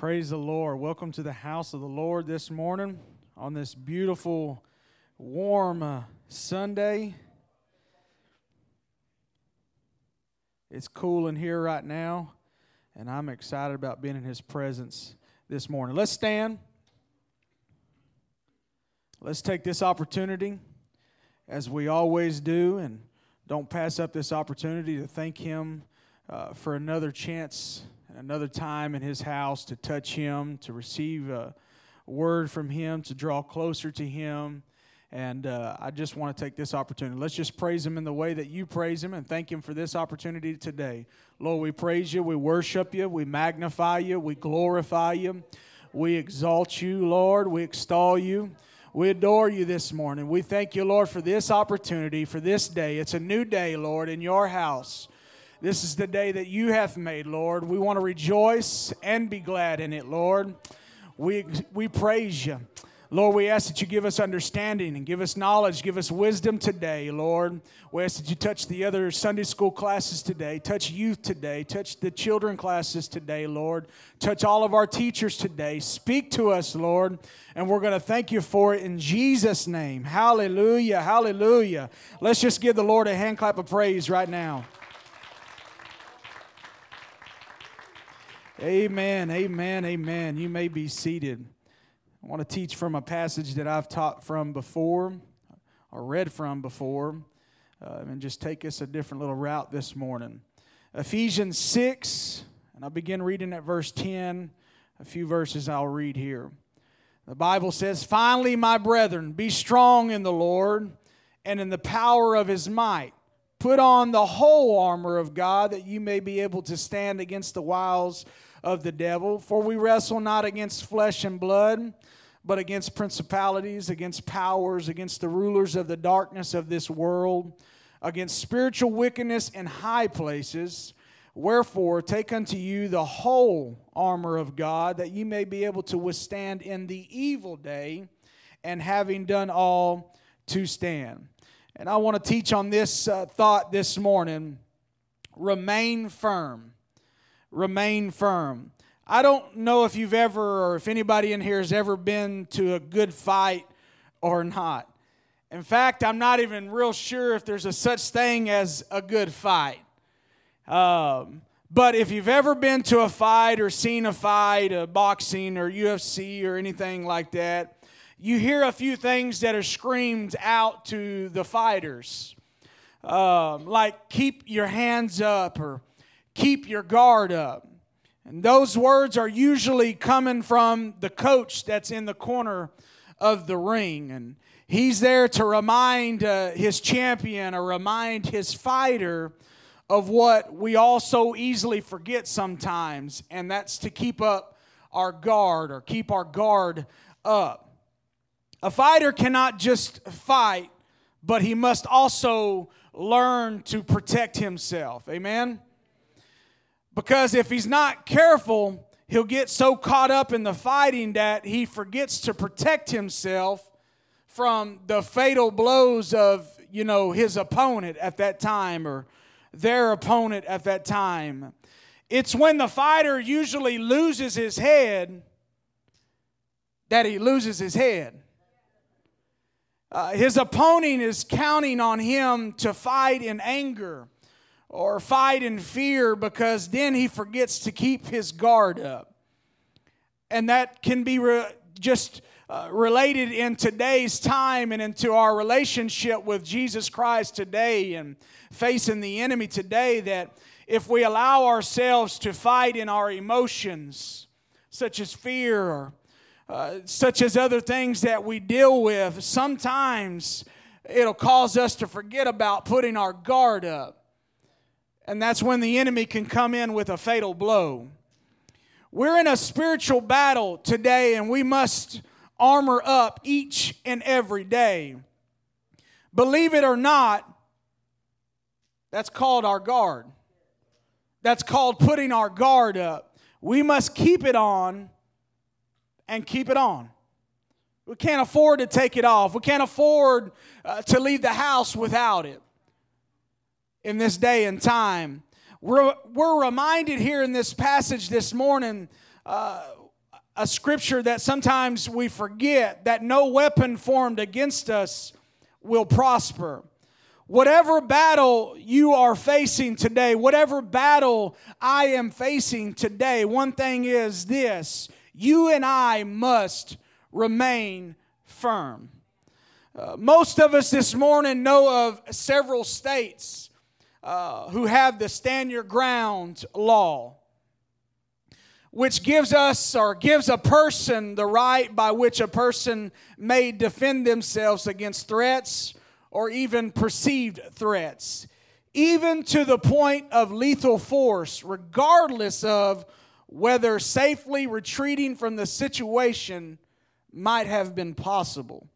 Praise the Lord. Welcome to the house of the Lord this morning on this beautiful, warm uh, Sunday. It's cool in here right now, and I'm excited about being in His presence this morning. Let's stand. Let's take this opportunity, as we always do, and don't pass up this opportunity to thank Him uh, for another chance another time in his house to touch him, to receive a word from him, to draw closer to him. And uh, I just want to take this opportunity. Let's just praise him in the way that you praise him and thank him for this opportunity today. Lord, we praise you, we worship you, we magnify you, we glorify you, we exalt you, Lord, we extol you. We adore you this morning. We thank you, Lord, for this opportunity, for this day. It's a new day, Lord, in your house. This is the day that you have made, Lord. We want to rejoice and be glad in it, Lord. We, we praise you. Lord, we ask that you give us understanding and give us knowledge, give us wisdom today, Lord. We ask that you touch the other Sunday school classes today, touch youth today, touch the children classes today, Lord. Touch all of our teachers today. Speak to us, Lord, and we're going to thank you for it in Jesus' name. Hallelujah, hallelujah. Let's just give the Lord a hand clap of praise right now. Amen, amen, amen. You may be seated. I want to teach from a passage that I've taught from before or read from before uh, and just take us a different little route this morning. Ephesians 6, and I'll begin reading at verse 10. A few verses I'll read here. The Bible says, Finally, my brethren, be strong in the Lord and in the power of his might. Put on the whole armor of God that you may be able to stand against the wiles of the devil. For we wrestle not against flesh and blood, but against principalities, against powers, against the rulers of the darkness of this world, against spiritual wickedness in high places. Wherefore, take unto you the whole armor of God, that ye may be able to withstand in the evil day, and having done all, to stand. And I want to teach on this uh, thought this morning remain firm remain firm. I don't know if you've ever, or if anybody in here has ever been to a good fight or not. In fact, I'm not even real sure if there's a such thing as a good fight. Um, but if you've ever been to a fight or seen a fight, a boxing or UFC or anything like that, you hear a few things that are screamed out to the fighters, um, like keep your hands up or keep your guard up. And those words are usually coming from the coach that's in the corner of the ring. And he's there to remind uh, his champion or remind his fighter of what we all so easily forget sometimes, and that's to keep up our guard or keep our guard up. A fighter cannot just fight, but he must also learn to protect himself. Amen? Because if he's not careful, he'll get so caught up in the fighting that he forgets to protect himself from the fatal blows of, you know, his opponent at that time or their opponent at that time. It's when the fighter usually loses his head that he loses his head. Uh, his opponent is counting on him to fight in anger or fight in fear because then he forgets to keep his guard up. And that can be re- just uh, related in today's time and into our relationship with Jesus Christ today and facing the enemy today. That if we allow ourselves to fight in our emotions, such as fear or uh, such as other things that we deal with, sometimes it'll cause us to forget about putting our guard up. And that's when the enemy can come in with a fatal blow. We're in a spiritual battle today, and we must armor up each and every day. Believe it or not, that's called our guard. That's called putting our guard up. We must keep it on and keep it on. We can't afford to take it off. We can't afford uh, to leave the house without it in this day and time. We're, we're reminded here in this passage this morning uh, a scripture that sometimes we forget that no weapon formed against us will prosper. Whatever battle you are facing today, whatever battle I am facing today, one thing is this you and I must remain firm. Uh, most of us this morning know of several states uh, who have the stand your ground law which gives us or gives a person the right by which a person may defend themselves against threats or even perceived threats, even to the point of lethal force, regardless of whether safely retreating from the situation might have been possible.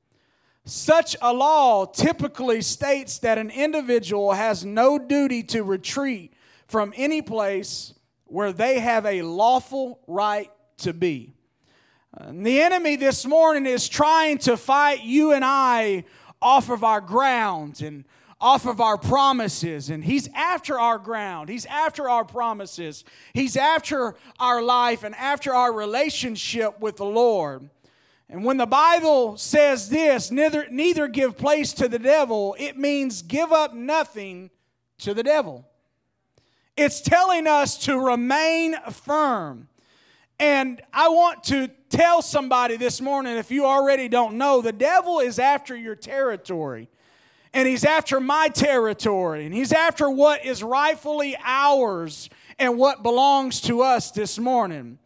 Such a law typically states that an individual has no duty to retreat from any place where they have a lawful right to be. And the enemy this morning is trying to fight you and I off of our ground and off of our promises. And he's after our ground, he's after our promises, he's after our life and after our relationship with the Lord. And when the Bible says this, neither, neither give place to the devil, it means give up nothing to the devil. It's telling us to remain firm. And I want to tell somebody this morning, if you already don't know, the devil is after your territory. And he's after my territory. And he's after what is rightfully ours and what belongs to us this morning.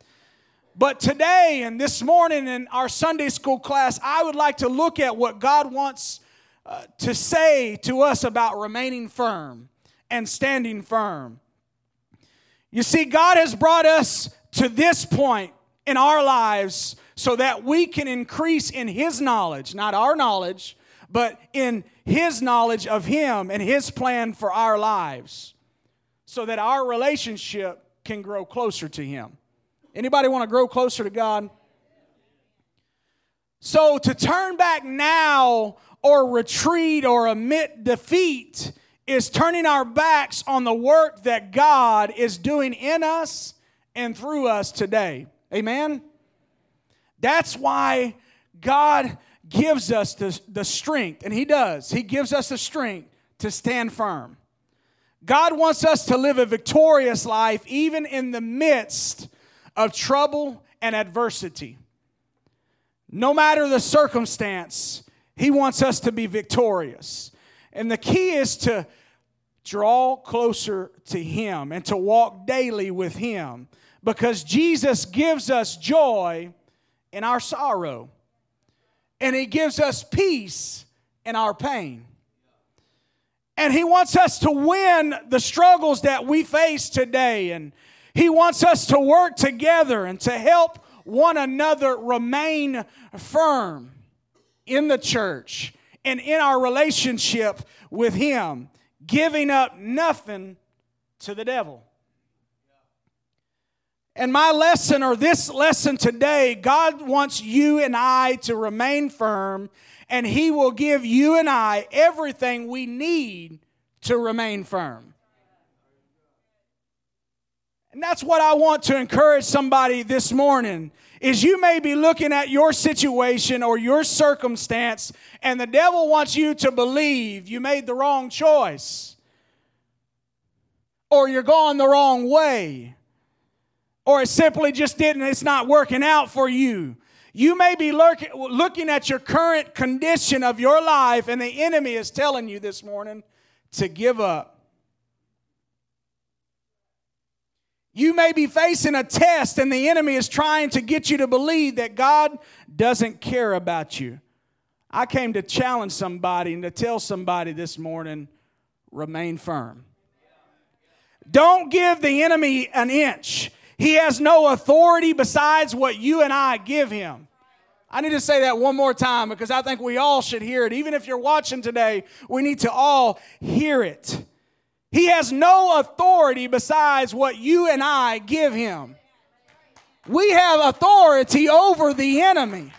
But today and this morning in our Sunday school class, I would like to look at what God wants uh, to say to us about remaining firm and standing firm. You see, God has brought us to this point in our lives so that we can increase in His knowledge, not our knowledge, but in His knowledge of Him and His plan for our lives, so that our relationship can grow closer to Him. Anybody want to grow closer to God? So to turn back now or retreat or admit defeat is turning our backs on the work that God is doing in us and through us today. Amen? That's why God gives us the, the strength, and He does. He gives us the strength to stand firm. God wants us to live a victorious life even in the midst of trouble and adversity. No matter the circumstance, He wants us to be victorious. And the key is to draw closer to Him and to walk daily with Him because Jesus gives us joy in our sorrow and He gives us peace in our pain. And He wants us to win the struggles that we face today. And He wants us to work together and to help one another remain firm in the church and in our relationship with Him giving up nothing to the devil. And my lesson, or this lesson today, God wants you and I to remain firm, and He will give you and I everything we need to remain firm. And that's what I want to encourage somebody this morning is you may be looking at your situation or your circumstance and the devil wants you to believe you made the wrong choice or you're going the wrong way or it simply just didn't it's not working out for you. You may be looking at your current condition of your life and the enemy is telling you this morning to give up You may be facing a test, and the enemy is trying to get you to believe that God doesn't care about you. I came to challenge somebody and to tell somebody this morning remain firm. Don't give the enemy an inch. He has no authority besides what you and I give him. I need to say that one more time because I think we all should hear it. Even if you're watching today, we need to all hear it. He has no authority besides what you and I give him. We have authority over the enemy.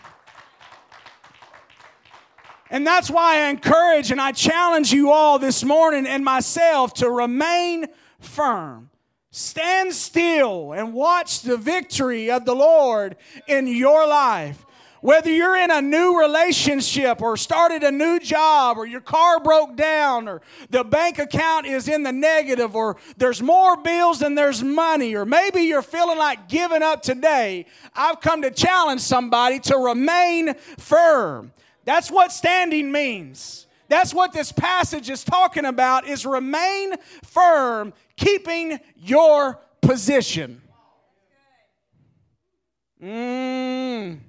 And that's why I encourage and I challenge you all this morning and myself to remain firm, Stand still and watch the victory of the Lord in your life. Whether you're in a new relationship or started a new job or your car broke down or the bank account is in the negative or there's more bills than there's money or maybe you're feeling like giving up today, I've come to challenge somebody to remain firm. That's what standing means. That's what this passage is talking about is remain firm, keeping your position. Mm.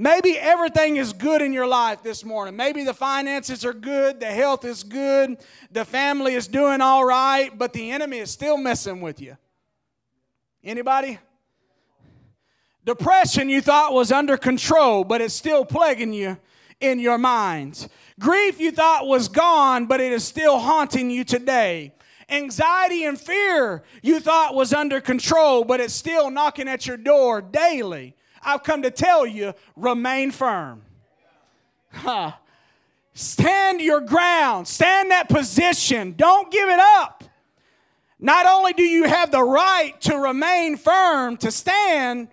Maybe everything is good in your life this morning. Maybe the finances are good, the health is good, the family is doing all right, but the enemy is still messing with you. Anybody? Depression you thought was under control, but it's still plaguing you in your minds. Grief you thought was gone, but it is still haunting you today. Anxiety and fear you thought was under control, but it's still knocking at your door daily. I've come to tell you remain firm. Huh. Stand your ground, stand that position, don't give it up. Not only do you have the right to remain firm, to stand,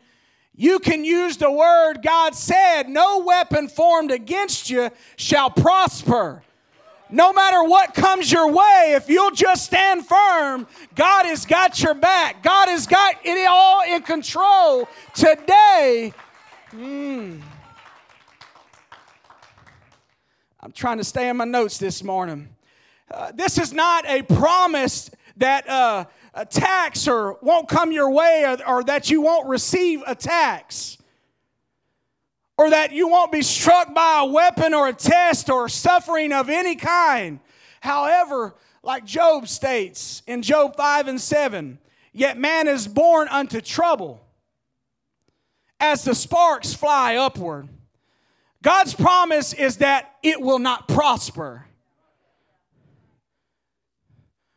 you can use the word God said, no weapon formed against you shall prosper. No matter what comes your way, if you'll just stand firm, God has got your back. God has got it all in control today. Mm. I'm trying to stay in my notes this morning. Uh, this is not a promise that uh, attacks or won't come your way or, or that you won't receive attacks or that you won't be struck by a weapon or a test or suffering of any kind. However, like Job states in Job 5 and 7, yet man is born unto trouble as the sparks fly upward. God's promise is that it will not prosper.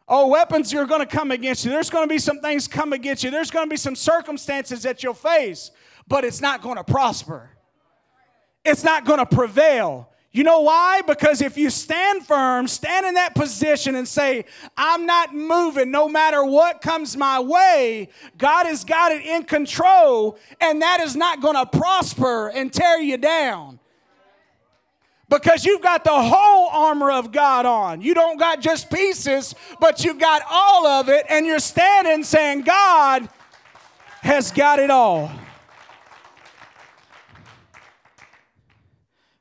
Oh, weapons are going to come against you. There's going to be some things come against you. There's going to be some circumstances that you'll face, but it's not going to prosper it's not going to prevail. You know why? Because if you stand firm, stand in that position and say, I'm not moving no matter what comes my way, God has got it in control, and that is not going to prosper and tear you down. Because you've got the whole armor of God on. You don't got just pieces, but you've got all of it, and you're standing saying, God has got it all.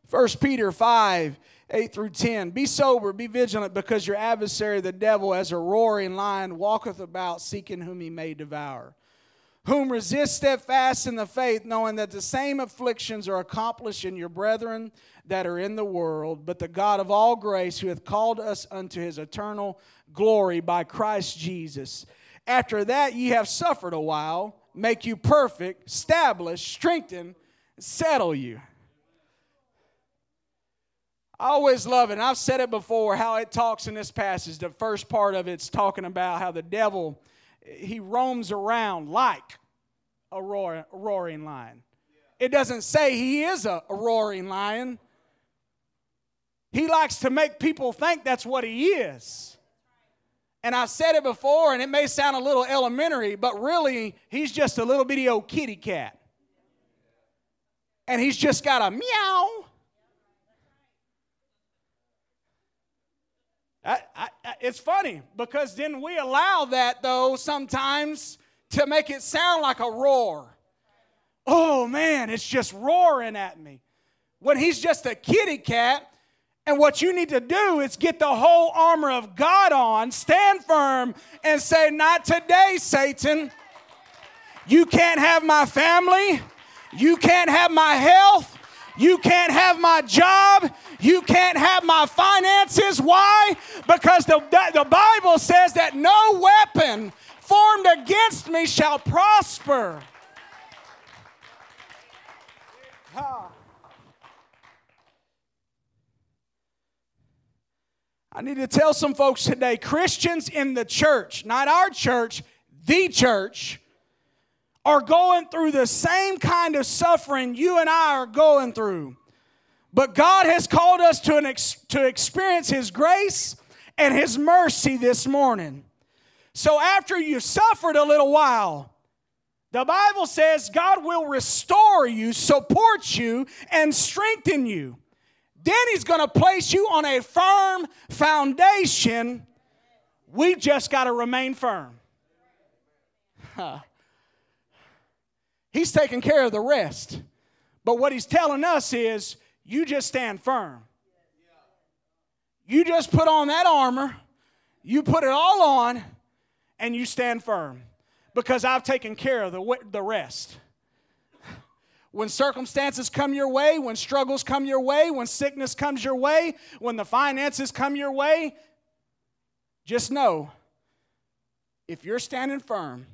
1 Peter 5 8 through 10. Be sober, be vigilant, because your adversary, the devil, as a roaring lion, walketh about seeking whom he may devour. Whom resist steadfast in the faith, knowing that the same afflictions are accomplished in your brethren that are in the world. But the God of all grace, who hath called us unto his eternal glory by Christ Jesus. After that ye have suffered a while, make you perfect, establish, strengthen, settle you. I always love it, and I've said it before, how it talks in this passage. The first part of it's talking about how the devil, he roams around like a, roar, a roaring lion. It doesn't say he is a, a roaring lion. He likes to make people think that's what he is. And I've said it before, and it may sound a little elementary, but really, he's just a little bitty old kitty cat. And he's just got a meow I, I, it's funny because then we allow that, though, sometimes to make it sound like a roar. Oh man, it's just roaring at me. When he's just a kitty cat, and what you need to do is get the whole armor of God on, stand firm, and say, Not today, Satan. You can't have my family. You can't have my health. You can't have my job. You can't have my finances. Why? Because the, the Bible says that no weapon formed against me shall prosper. I need to tell some folks today Christians in the church, not our church, the church, are going through the same kind of suffering you and I are going through. But God has called us to, an ex- to experience His grace and His mercy this morning. So after you've suffered a little while, the Bible says God will restore you, support you, and strengthen you. Then He's going to place you on a firm foundation. We just got to remain firm. Huh. He's taking care of the rest. But what He's telling us is you just stand firm. You just put on that armor, you put it all on, and you stand firm because I've taken care of the, the rest. When circumstances come your way, when struggles come your way, when sickness comes your way, when the finances come your way, just know if you're standing firm,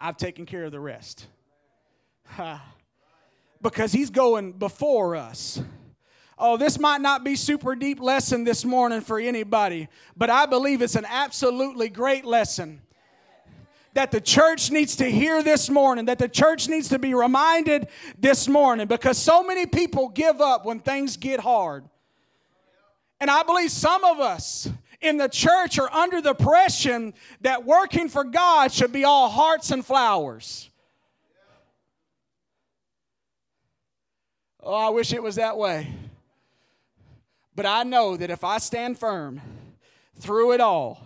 I've taken care of the rest. because He's going before us. Oh, this might not be super deep lesson this morning for anybody, but I believe it's an absolutely great lesson that the church needs to hear this morning, that the church needs to be reminded this morning because so many people give up when things get hard. And I believe some of us in the church are under the pressure that working for God should be all hearts and flowers. Oh, I wish it was that way. But I know that if I stand firm through it all,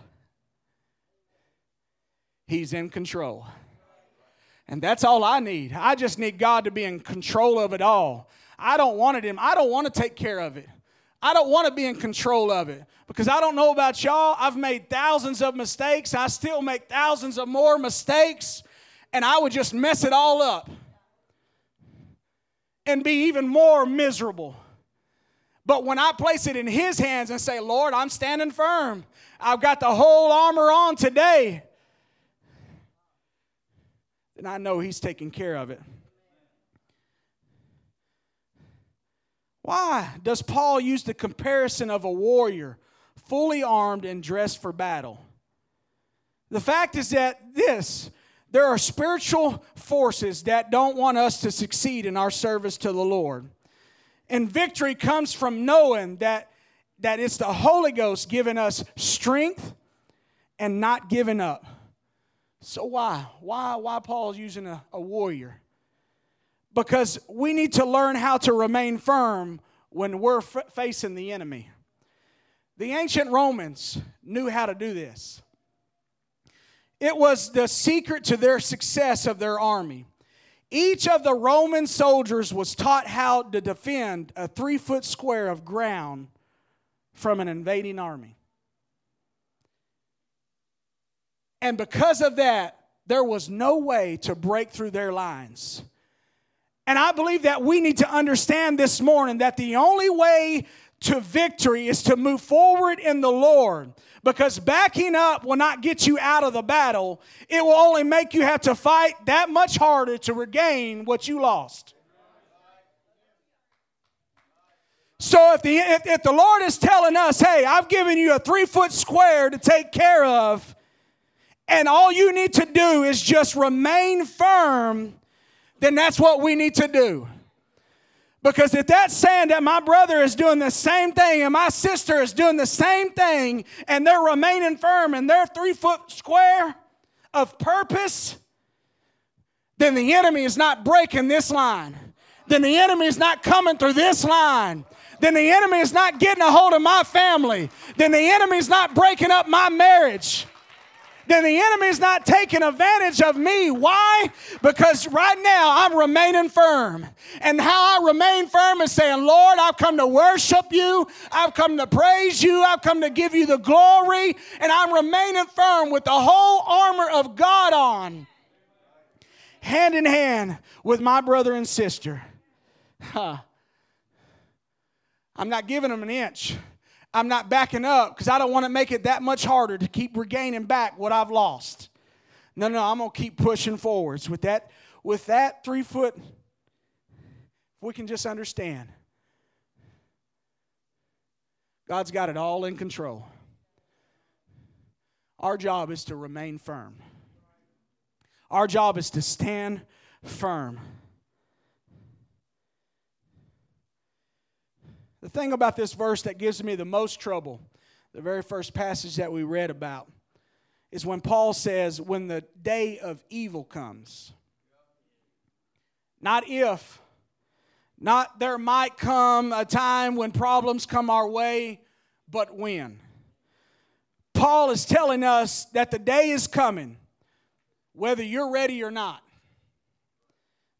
He's in control. And that's all I need. I just need God to be in control of it all. I don't want it him. I don't want to take care of it. I don't want to be in control of it because I don't know about y'all. I've made thousands of mistakes. I still make thousands of more mistakes, and I would just mess it all up and be even more miserable. But when I place it in His hands and say, Lord, I'm standing firm, I've got the whole armor on today, then I know He's taking care of it. Why does Paul use the comparison of a warrior fully armed and dressed for battle? The fact is that this there are spiritual forces that don't want us to succeed in our service to the Lord. And victory comes from knowing that, that it's the Holy Ghost giving us strength and not giving up. So why? Why, why Paul's using a, a warrior? Because we need to learn how to remain firm when we're f- facing the enemy. The ancient Romans knew how to do this. It was the secret to their success of their army. Each of the Roman soldiers was taught how to defend a three foot square of ground from an invading army. And because of that, there was no way to break through their lines. And I believe that we need to understand this morning that the only way to victory is to move forward in the Lord. Because backing up will not get you out of the battle, it will only make you have to fight that much harder to regain what you lost. So if the, if, if the Lord is telling us, hey, I've given you a three foot square to take care of, and all you need to do is just remain firm, then that's what we need to do. Because if that's saying that my brother is doing the same thing and my sister is doing the same thing and they're remaining firm and they're three foot square of purpose, then the enemy is not breaking this line. Then the enemy is not coming through this line. Then the enemy is not getting a hold of my family. Then the enemy is not breaking up my marriage then the enemy is not taking advantage of me. Why? Because right now I'm remaining firm. And how I remain firm is saying, Lord, I've come to worship you. I've come to praise you. I've come to give you the glory. And I'm remaining firm with the whole armor of God on, hand in hand with my brother and sister. Huh. I'm not giving them an inch. I'm not backing up because I don't want to make it that much harder to keep regaining back what I've lost. No, no, I'm gonna keep pushing forwards with that. With that three foot, if we can just understand, God's got it all in control. Our job is to remain firm. Our job is to stand firm. The thing about this verse that gives me the most trouble, the very first passage that we read about, is when Paul says, when the day of evil comes. Not if, not there might come a time when problems come our way, but when. Paul is telling us that the day is coming, whether you're ready or not.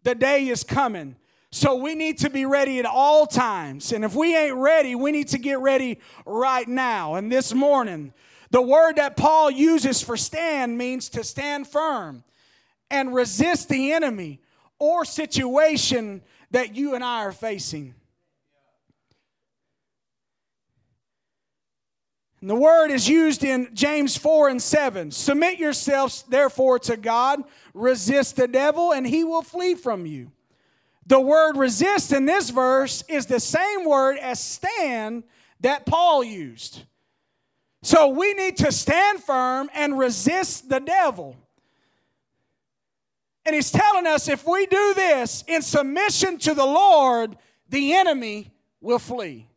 The day is coming. So we need to be ready at all times. And if we ain't ready, we need to get ready right now. And this morning, the word that Paul uses for stand means to stand firm and resist the enemy or situation that you and I are facing. And the word is used in James 4 and 7. Submit yourselves, therefore, to God, resist the devil, and he will flee from you. The word resist in this verse is the same word as stand that Paul used. So we need to stand firm and resist the devil. And he's telling us if we do this in submission to the Lord, the enemy will flee.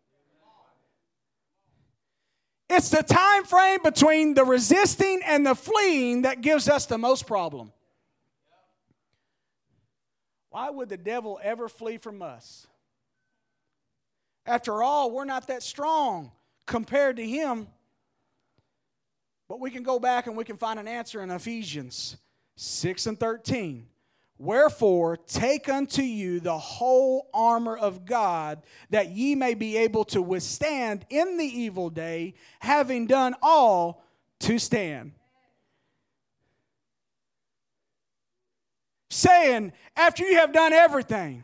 It's the time frame between the resisting and the fleeing that gives us the most problem. Why would the devil ever flee from us? After all, we're not that strong compared to him. But we can go back and we can find an answer in Ephesians 6 and 13. Wherefore, take unto you the whole armor of God, that ye may be able to withstand in the evil day, having done all to stand. Saying, after you have done everything,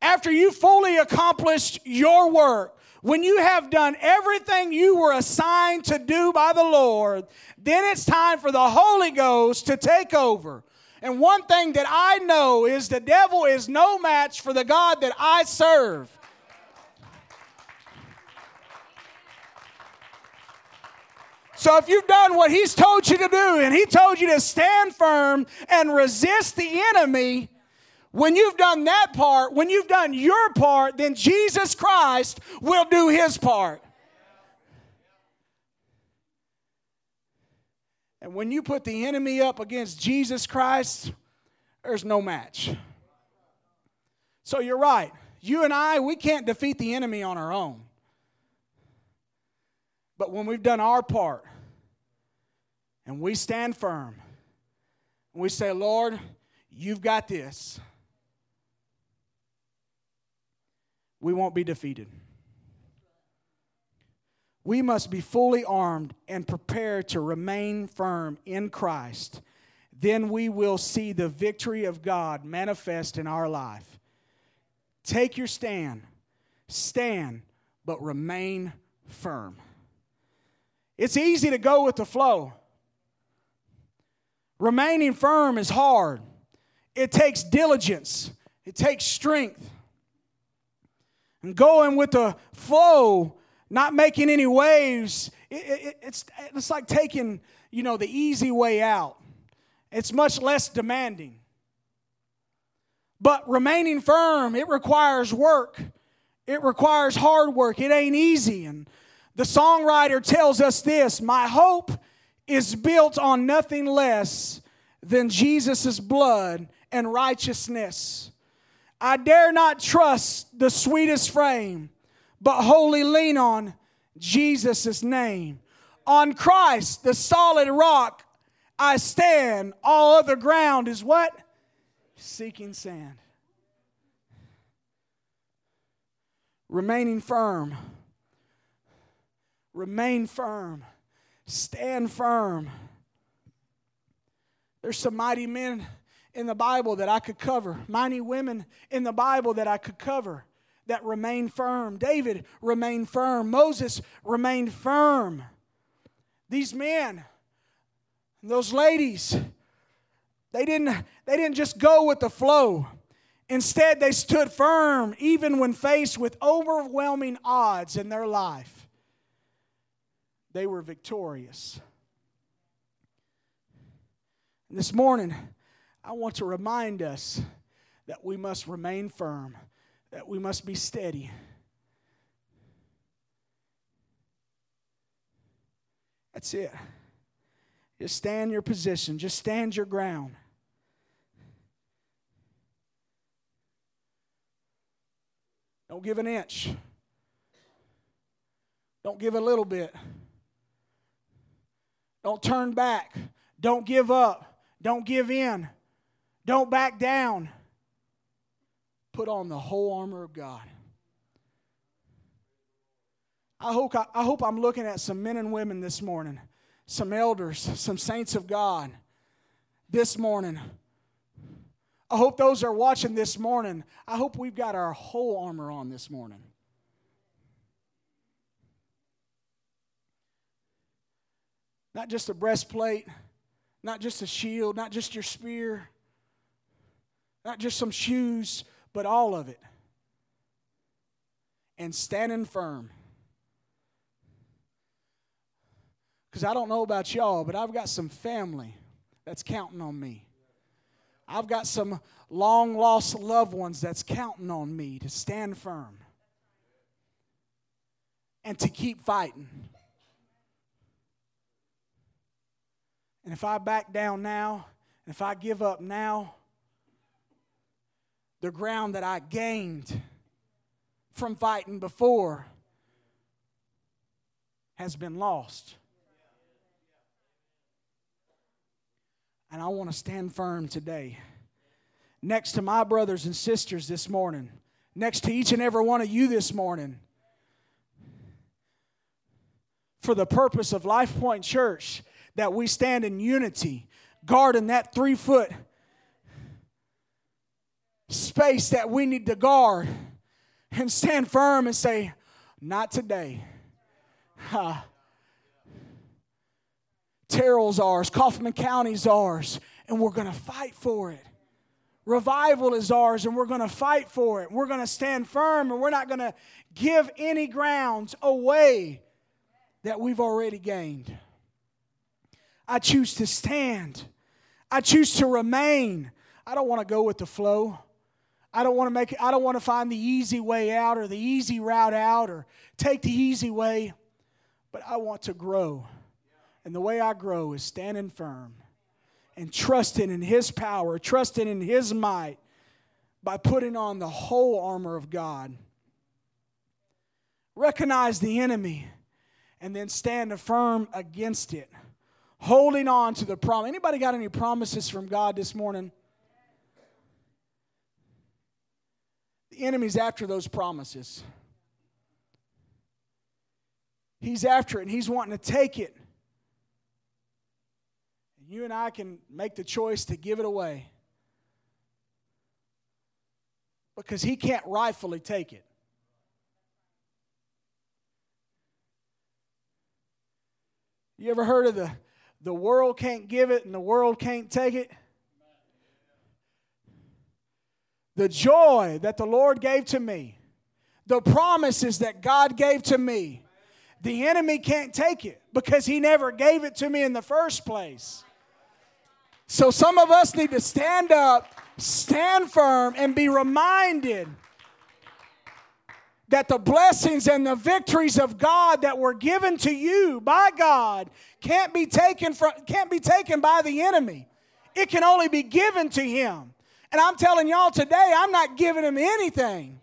after you fully accomplished your work, when you have done everything you were assigned to do by the Lord, then it's time for the Holy Ghost to take over and one thing that I know is the devil is no match for the God that I serve. So if you've done what he's told you to do and he told you to stand firm and resist the enemy, when you've done that part, when you've done your part, then Jesus Christ will do his part. And when you put the enemy up against Jesus Christ, there's no match. So you're right. You and I, we can't defeat the enemy on our own. But when we've done our part and we stand firm and we say, Lord, you've got this, we won't be defeated. We must be fully armed and prepared to remain firm in Christ. Then we will see the victory of God manifest in our life. Take your stand, stand, but remain firm. It's easy to go with the flow. Remaining firm is hard. It takes diligence, it takes strength. And going with the flow not making any waves. It, it, it's, it's like taking, you know, the easy way out. It's much less demanding. But remaining firm, it requires work. It requires hard work. It ain't easy. And the songwriter tells us this My hope is built on nothing less than Jesus' blood and righteousness. I dare not trust the sweetest frame but wholly lean on Jesus' name. On Christ, the solid rock, I stand. All other ground is what? Seeking sand. Remaining firm. Remain firm. Stand firm. There's some mighty men in the Bible that I could cover, mighty women in the Bible that I could cover that remain firm. David remained firm. Moses remained firm. These men, those ladies, they didn't, they didn't just go with the flow. Instead, they stood firm even when faced with overwhelming odds in their life. They were victorious. And this morning, I want to remind us that we must remain firm that we must be steady. That's it. Just stand your position, just stand your ground. Don't give an inch. Don't give a little bit. Don't turn back. Don't give up. Don't give in. Don't back down. Put on the whole armor of God. I hope, I, I hope I'm looking at some men and women this morning, some elders, some saints of God this morning. I hope those are watching this morning. I hope we've got our whole armor on this morning. Not just a breastplate, not just a shield, not just your spear, not just some shoes, but all of it. And standing firm. Because I don't know about y'all, but I've got some family that's counting on me. I've got some long lost loved ones that's counting on me to stand firm and to keep fighting. And if I back down now, and if I give up now, the ground that I gained from fighting before has been lost. And I want to stand firm today. Next to my brothers and sisters this morning, next to each and every one of you this morning, for the purpose of Life Point Church, that we stand in unity, guarding that three foot space that we need to guard, and stand firm and say, Not today. Ha. Terrell's ours, Kaufman County's ours, and we're going to fight for it. Revival is ours, and we're going to fight for it. We're going to stand firm, and we're not going to give any grounds away that we've already gained. I choose to stand. I choose to remain. I don't want to go with the flow. I don't want to make I don't want to find the easy way out or the easy route out or take the easy way, but I want to grow. And the way I grow is standing firm and trusting in His power, trusting in His might by putting on the whole armor of God. Recognize the enemy and then stand firm against it. Holding on to the promise. Anybody got any promises from God this morning? The enemy's after those promises. He's after it and he's wanting to take it you and I can make the choice to give it away because he can't rightfully take it. You ever heard of the the world can't give it and the world can't take it? The joy that the Lord gave to me, the promises that God gave to me, the enemy can't take it because he never gave it to me in the first place. So some of us need to stand up, stand firm, and be reminded that the blessings and the victories of God that were given to you by God can't be taken from can't be taken by the enemy. It can only be given to him. And I'm telling y'all today, I'm not giving him anything.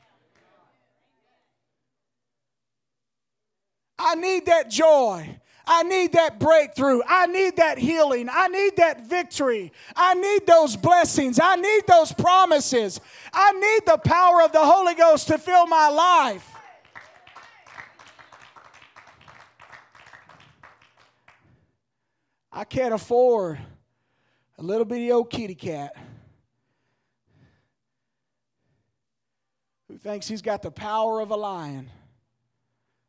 I need that joy. I need that breakthrough. I need that healing. I need that victory. I need those blessings. I need those promises. I need the power of the Holy Ghost to fill my life. I can't afford a little bitty old kitty cat who thinks he's got the power of a lion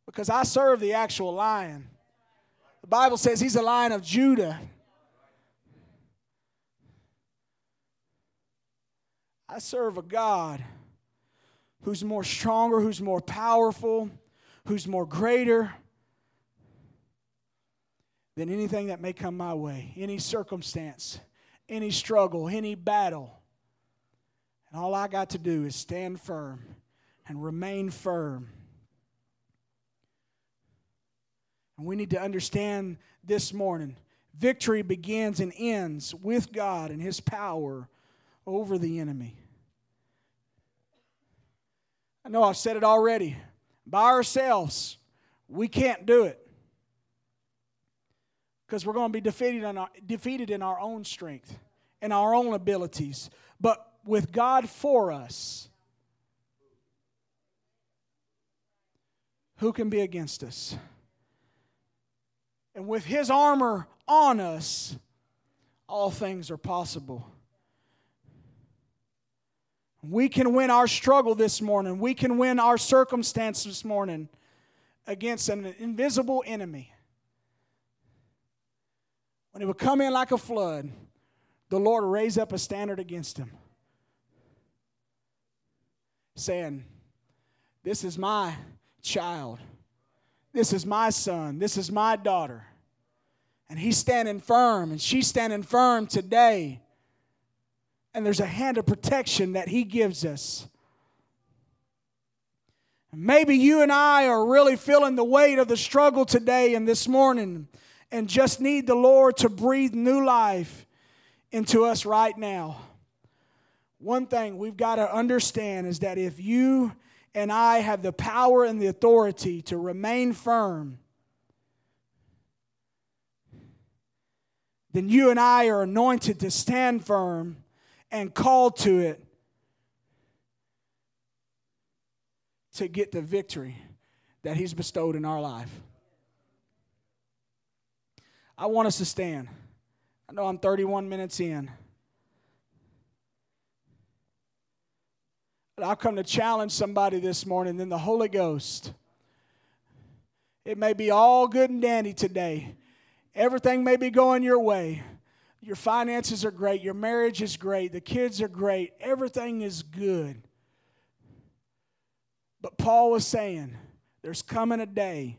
because I serve the actual lion. The Bible says he's a lion of Judah. I serve a God who's more stronger, who's more powerful, who's more greater than anything that may come my way, any circumstance, any struggle, any battle. And all I got to do is stand firm and remain firm And we need to understand this morning Victory begins and ends with God and His power over the enemy. I know I've said it already. By ourselves, we can't do it because we're going to be defeated in, our, defeated in our own strength and our own abilities. But with God for us, who can be against us? And with His armor on us, all things are possible. We can win our struggle this morning. We can win our circumstance this morning against an invisible enemy. When he would come in like a flood, the Lord would raise up a standard against him, saying, This is my child. This is my son. This is my daughter. And he's standing firm, and she's standing firm today. And there's a hand of protection that he gives us. Maybe you and I are really feeling the weight of the struggle today and this morning and just need the Lord to breathe new life into us right now. One thing we've got to understand is that if you and I have the power and the authority to remain firm, then you and I are anointed to stand firm and called to it to get the victory that He's bestowed in our life. I want us to stand. I know I'm 31 minutes in. But I've come to challenge somebody this morning Then the Holy Ghost. It may be all good and dandy today. Everything may be going your way. Your finances are great. Your marriage is great. The kids are great. Everything is good. But Paul was saying, there's coming a day,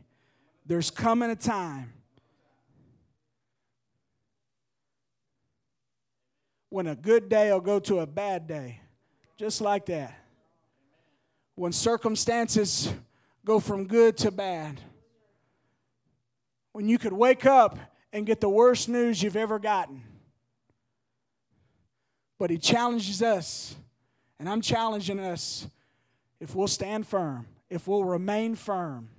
there's coming a time when a good day will go to a bad day. Just like that. When circumstances go from good to bad. When you could wake up and get the worst news you've ever gotten. But he challenges us, and I'm challenging us if we'll stand firm, if we'll remain firm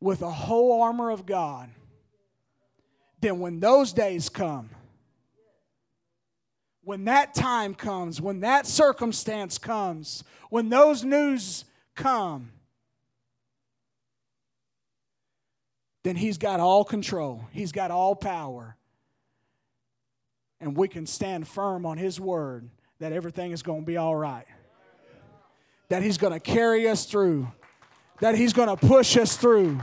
with the whole armor of God, then when those days come, when that time comes, when that circumstance comes, when those news come, then He's got all control, He's got all power. And we can stand firm on His word that everything is going to be all right, that He's going to carry us through, that He's going to push us through.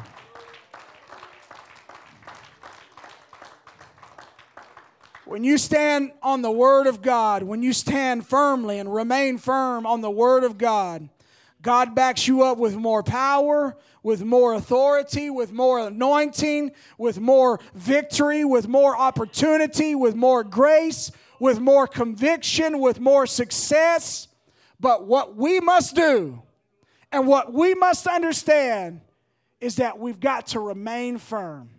When you stand on the Word of God, when you stand firmly and remain firm on the Word of God, God backs you up with more power, with more authority, with more anointing, with more victory, with more opportunity, with more grace, with more conviction, with more success. But what we must do and what we must understand is that we've got to remain firm.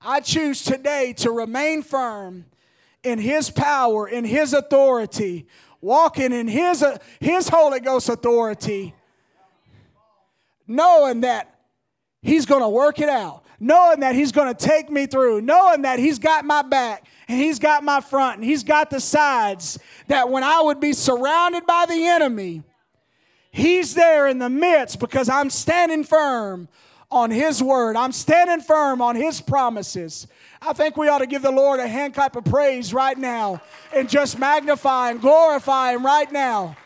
I choose today to remain firm in His power, in His authority, walking in His, uh, His Holy Ghost authority, knowing that He's going to work it out, knowing that He's going to take me through, knowing that He's got my back and He's got my front and He's got the sides, that when I would be surrounded by the enemy, He's there in the midst because I'm standing firm on His word. I'm standing firm on His promises. I think we ought to give the Lord a hand clap of praise right now and just magnify and glorify Him right now.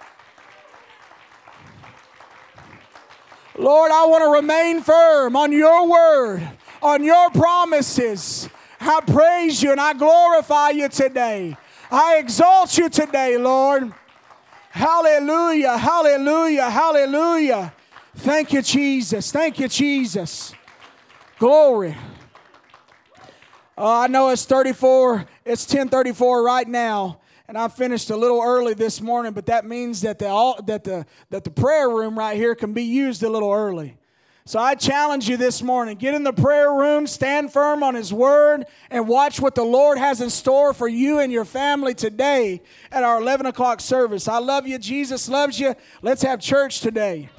Lord, I want to remain firm on your word, on your promises. I praise you and I glorify you today. I exalt you today, Lord. Hallelujah, hallelujah, hallelujah. Thank you, Jesus. Thank you, Jesus. Glory. Uh, I know it's 34, it's 1034 right now, and I finished a little early this morning, but that means that the, that, the, that the prayer room right here can be used a little early. So I challenge you this morning get in the prayer room, stand firm on His Word, and watch what the Lord has in store for you and your family today at our 11 o'clock service. I love you. Jesus loves you. Let's have church today.